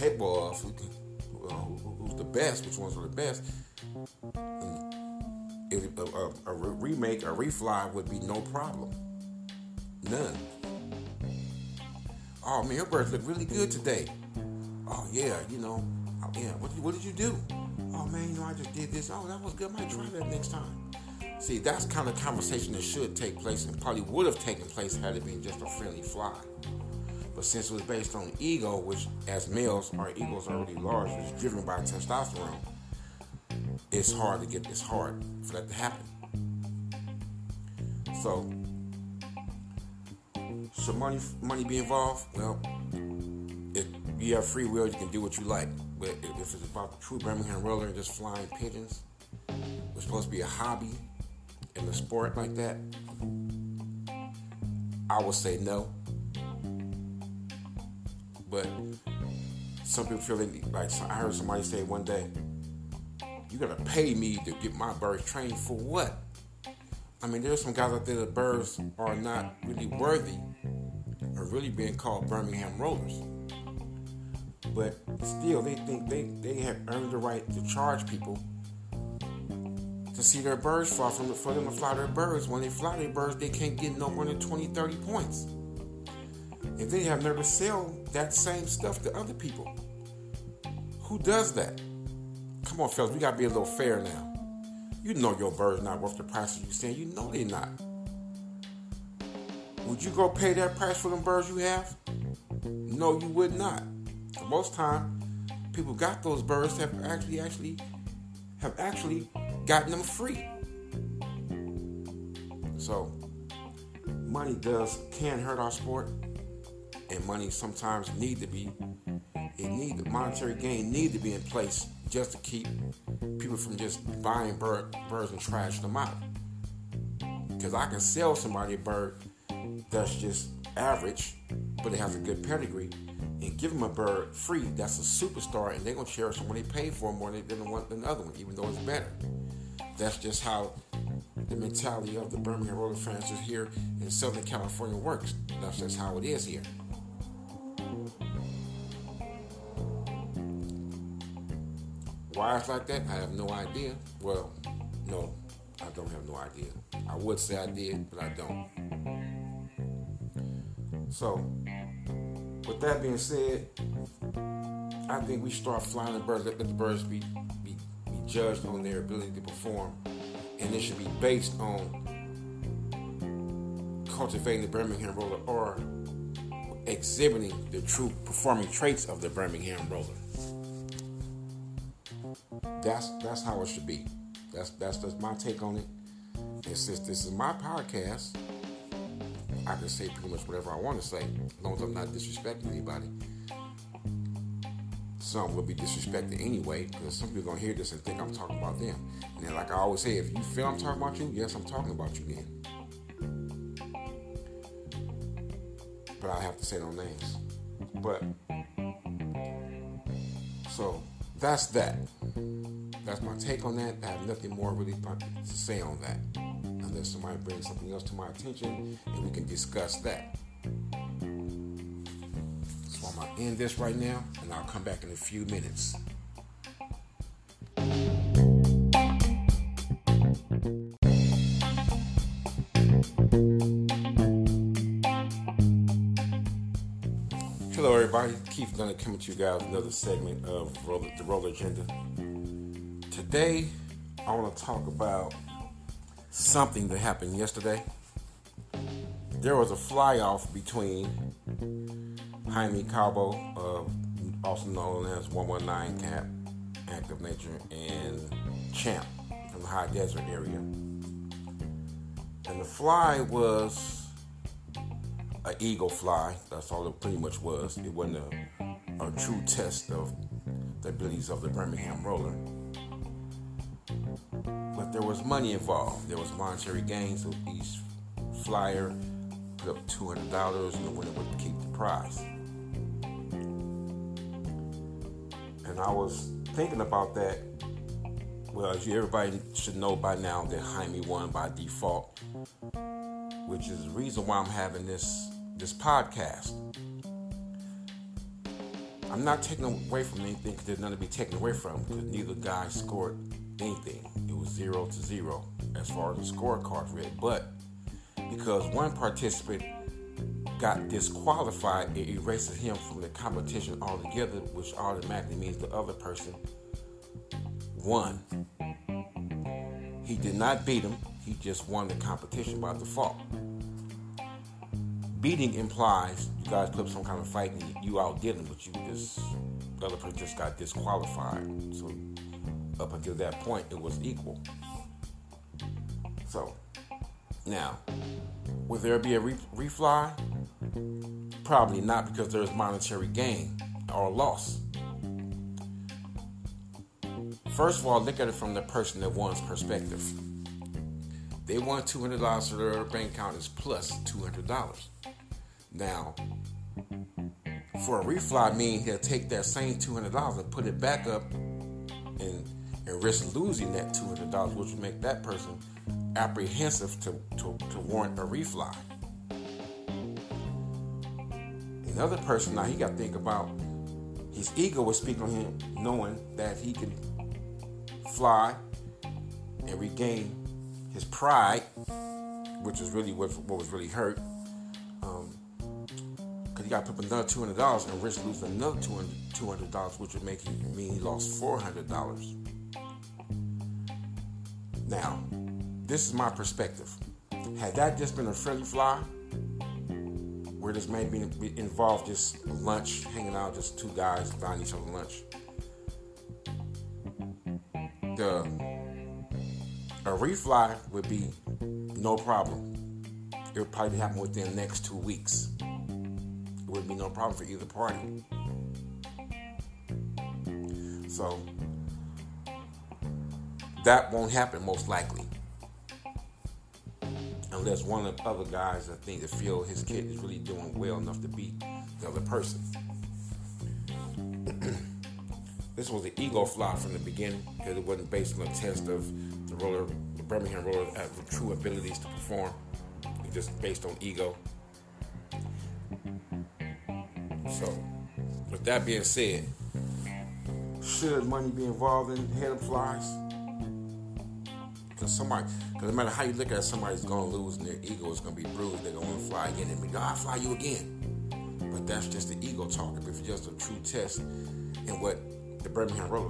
capable of, uh, who, who, who's the best, which ones are the best. If a, a, a remake, a refly would be no problem. None. Oh man, your birds look really good today. Oh yeah, you know, oh, yeah. What, what did you do? Oh man, you know, I just did this. Oh, that was good. I might try that next time. See, that's kind of conversation that should take place and probably would have taken place had it been just a friendly fly. But since it was based on ego, which as males our egos already large, it's driven by testosterone, it's hard to get this hard for that to happen. So, should money money be involved? Well, if you have free will, you can do what you like. But if it's about the true Birmingham roller and just flying pigeons, it's supposed to be a hobby in a sport like that, I would say no. But some people feel like I heard somebody say one day, "You gotta pay me to get my birds trained for what?" I mean, there's some guys out there that birds are not really worthy of really being called Birmingham Rollers. But still, they think they, they have earned the right to charge people to see their birds fly from the, for them to fly their birds. When they fly their birds, they can't get no more than 20, 30 points. And they have never sell that same stuff to other people. Who does that? Come on, fellas, we gotta be a little fair now. You know your bird's not worth the price you're saying. You know they're not. Would you go pay that price for them birds you have? No, you would not. Most time, people got those birds have actually actually have actually gotten them free. So money does can hurt our sport, and money sometimes need to be it need the monetary gain need to be in place just to keep people from just buying bird, birds and trash them out. Because I can sell somebody a bird that's just average, but it has a good pedigree, and give them a bird free that's a superstar, and they're gonna cherish them when they pay for more than the one than the other one, even though it's better. That's just how the mentality of the Birmingham Roller fans is here in Southern California works. That's just how it is here. Why it's like that, I have no idea. Well, no, I don't have no idea. I would say I did, but I don't. So, with that being said, I think we start flying the birds, let the birds be, be, be judged on their ability to perform. And it should be based on cultivating the Birmingham roller or exhibiting the true performing traits of the Birmingham roller. That's that's how it should be. That's that's my take on it. And since this is my podcast, I can say pretty much whatever I want to say, as long as I'm not disrespecting anybody. Some will be disrespected anyway, because some people are gonna hear this and think I'm talking about them. And then, like I always say, if you feel I'm talking about you, yes, I'm talking about you then. But I have to say no names. But so that's that. That's my take on that. I have nothing more really to say on that. Unless somebody brings something else to my attention and we can discuss that. So I'm to end this right now and I'll come back in a few minutes. Hello, everybody. Keith coming to you guys another segment of the Roller Agenda. Today, I want to talk about something that happened yesterday. There was a fly off between Jaime Cabo, uh, also known as 119 Cap, Active Nature, and Champ from the High Desert area. And the fly was an eagle fly. That's all it pretty much was. It wasn't a, a true test of the abilities of the Birmingham roller. But there was money involved. There was monetary gains. So each flyer put up two hundred dollars, and the winner would keep the prize. And I was thinking about that. Well, as you everybody should know by now that Jaime won by default, which is the reason why I'm having this this podcast. I'm not taking away from anything because there's nothing to be taken away from because neither guy scored anything. It was zero to zero as far as the scorecard read. But because one participant got disqualified, it erases him from the competition altogether, which automatically means the other person won. He did not beat him, he just won the competition by default. Beating implies you guys put up some kind of fight and you outdid him, but you just, the other person just got disqualified. So up until that point, it was equal. So, now, will there be a re- refly? Probably not because there's monetary gain or loss. First of all, look at it from the person that won's perspective. They won $200 so their bank account is plus $200. Now, for a refly, mean he'll take that same $200 and put it back up and, and risk losing that $200, which would make that person apprehensive to, to, to warrant a refly. Another person, now he got to think about his ego was speaking on him, knowing that he can fly and regain his pride, which is really what, what was really hurt. He got to put up another two hundred dollars and risk losing another two hundred dollars, which would make him mean he lost four hundred dollars. Now, this is my perspective. Had that just been a friendly fly, where this may be involved just lunch, hanging out, just two guys buying each other lunch. The a refly would be no problem. It would probably happen within the next two weeks. It would be no problem for either party. So that won't happen most likely unless one of the other guys I think that feel his kit is really doing well enough to beat the other person. this was an ego fly from the beginning because it wasn't based on a test of the roller, the Birmingham roller the true abilities to perform. It's just based on ego. So, with that being said, should money be involved in head up flies? Because somebody, because no matter how you look at it, somebody's going to lose and their ego is going to be bruised. They're going to fly again and be, I'll fly you again. But that's just the ego talking. If it's just a true test in what the Birmingham Rollers